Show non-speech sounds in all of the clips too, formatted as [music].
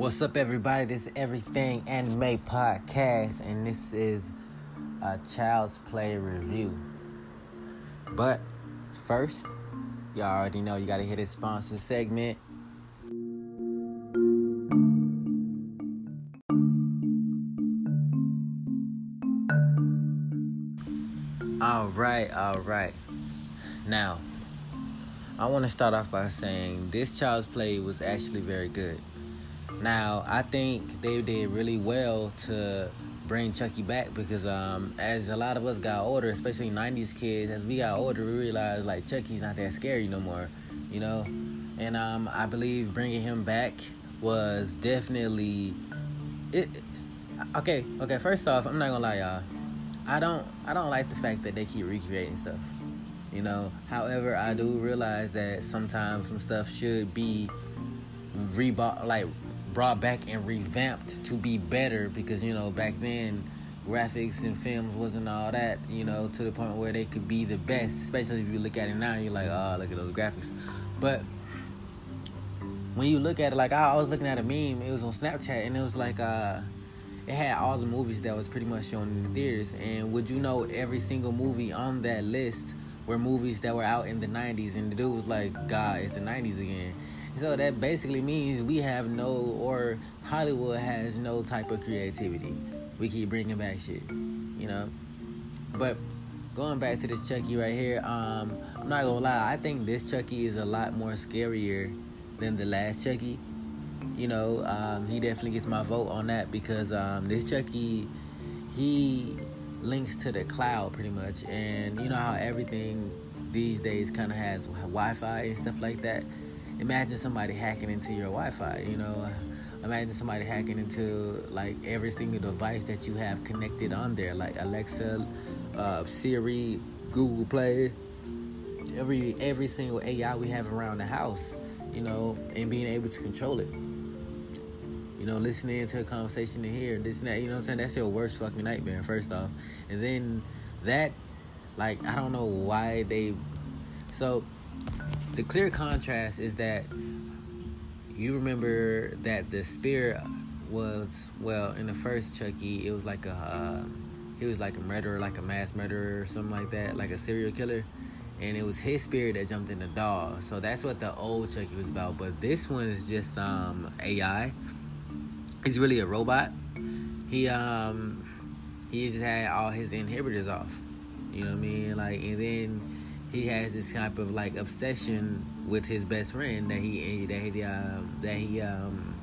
What's up, everybody? This is Everything Anime Podcast, and this is a Child's Play review. But first, y'all already know you gotta hit this sponsor segment. All right, all right. Now, I want to start off by saying this Child's Play was actually very good. Now, I think they did really well to bring Chucky back because um, as a lot of us got older, especially 90s kids, as we got older, we realized like Chucky's not that scary no more, you know? And um, I believe bringing him back was definitely it. Okay, okay. First off, I'm not gonna lie, y'all. I don't, I don't like the fact that they keep recreating stuff. You know. However, I do realize that sometimes some stuff should be rebought, like brought back and revamped to be better because you know back then graphics and films wasn't all that you know to the point where they could be the best especially if you look at it now you're like oh look at those graphics. But when you look at it like I was looking at a meme it was on Snapchat and it was like uh it had all the movies that was pretty much shown in the theaters. And would you know every single movie on that list were movies that were out in the 90s and the dude was like god it's the 90s again so that basically means we have no, or Hollywood has no type of creativity. We keep bringing back shit, you know. But going back to this Chucky right here, um, I'm not gonna lie. I think this Chucky is a lot more scarier than the last Chucky. You know, um, he definitely gets my vote on that because um, this Chucky, he links to the cloud pretty much, and you know how everything these days kind of has Wi-Fi and stuff like that imagine somebody hacking into your Wi-Fi. You know, imagine somebody hacking into like every single device that you have connected on there, like Alexa, uh, Siri, Google Play, every every single AI we have around the house. You know, and being able to control it. You know, listening to a conversation in here, this and that. You know what I'm saying? That's your worst fucking nightmare. First off, and then that, like, I don't know why they. So the clear contrast is that you remember that the spirit was well in the first Chucky it was like a uh, he was like a murderer like a mass murderer or something like that like a serial killer. And it was his spirit that jumped in the doll so that's what the old Chucky was about. But this one is just um AI he's really a robot. He um he just had all his inhibitors off. You know what I mean? Like and then he has this type of like obsession with his best friend that he that he um, that he um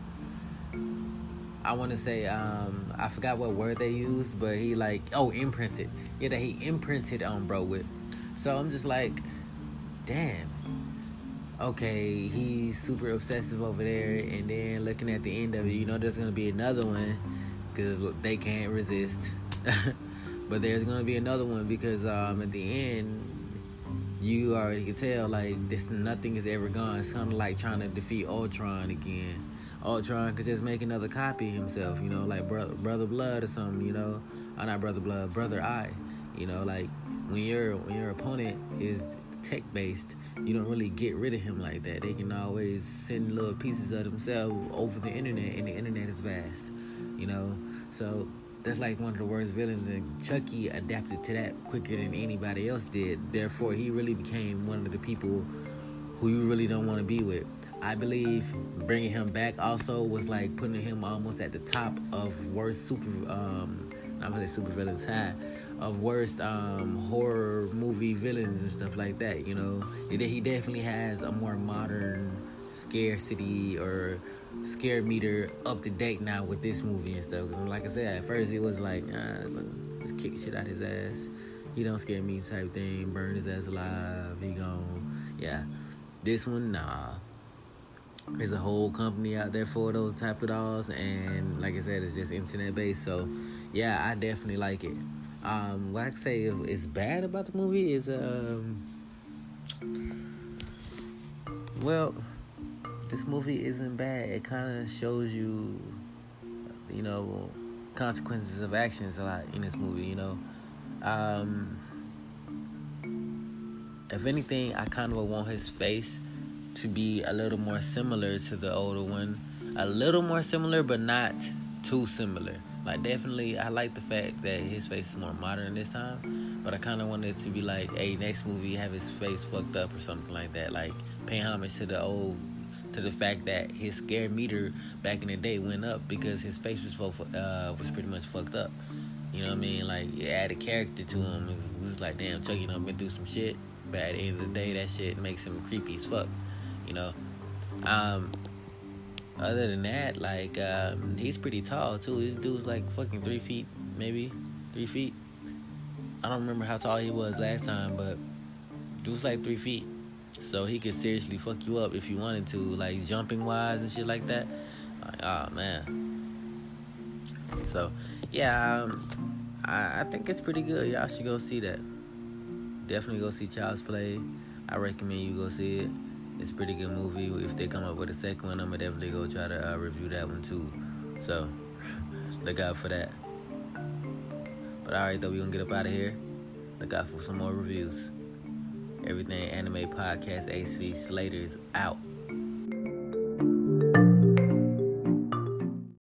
I want to say um I forgot what word they used, but he like oh imprinted yeah that he imprinted on bro with. So I'm just like, damn. Okay, he's super obsessive over there, and then looking at the end of it, you know, there's gonna be another one because they can't resist. [laughs] but there's gonna be another one because um at the end you already can tell like this nothing is ever gone. It's kind of like trying to defeat Ultron again. Ultron could just make another copy himself, you know, like brother brother blood or something, you know. Oh, not brother blood, brother eye. You know, like when your when your opponent is tech based, you don't really get rid of him like that. They can always send little pieces of themselves over the internet, and the internet is vast, you know. So that's like one of the worst villains, and Chucky adapted to that quicker than anybody else did. Therefore, he really became one of the people who you really don't want to be with. I believe bringing him back also was like putting him almost at the top of worst super, um, gonna say super villains high, of worst um, horror movie villains and stuff like that. You know, he definitely has a more modern scarcity or scare meter up to date now with this movie and stuff. Cause like I said, at first it was like, ah, just kick shit out his ass. He don't scare me type thing. Burn his ass alive. He gone. Yeah. This one, nah. There's a whole company out there for those type of dolls, and like I said, it's just internet based. So, yeah, I definitely like it. Um, what I can say is bad about the movie is um, well, this movie isn't bad. It kind of shows you, you know, consequences of actions a lot in this movie. You know, um, if anything, I kind of want his face to be a little more similar to the older one. a little more similar, but not too similar. Like definitely, I like the fact that his face is more modern this time. But I kind of wanted it to be like, hey, next movie have his face fucked up or something like that. Like pay homage to the old, to the fact that his scare meter back in the day went up because his face was uh, was pretty much fucked up. You know what I mean? Like it added character to him. It was like, damn, Chucky done been through some shit. But at the end of the day, that shit makes him creepy as fuck. You know. Um, other than that, like um, he's pretty tall too. This dude's like fucking three feet, maybe three feet. I don't remember how tall he was last time, but dude's like three feet. So he could seriously fuck you up if you wanted to, like jumping wise and shit like that. Like, oh man. So yeah, um, I, I think it's pretty good. Y'all should go see that. Definitely go see Child's Play. I recommend you go see it. It's a pretty good movie. If they come up with a second one, I'm gonna definitely go try to uh, review that one too. So [laughs] look out for that. But alright though, we gonna get up out of here. Look out for some more reviews. Everything Anime Podcast AC Slater is out.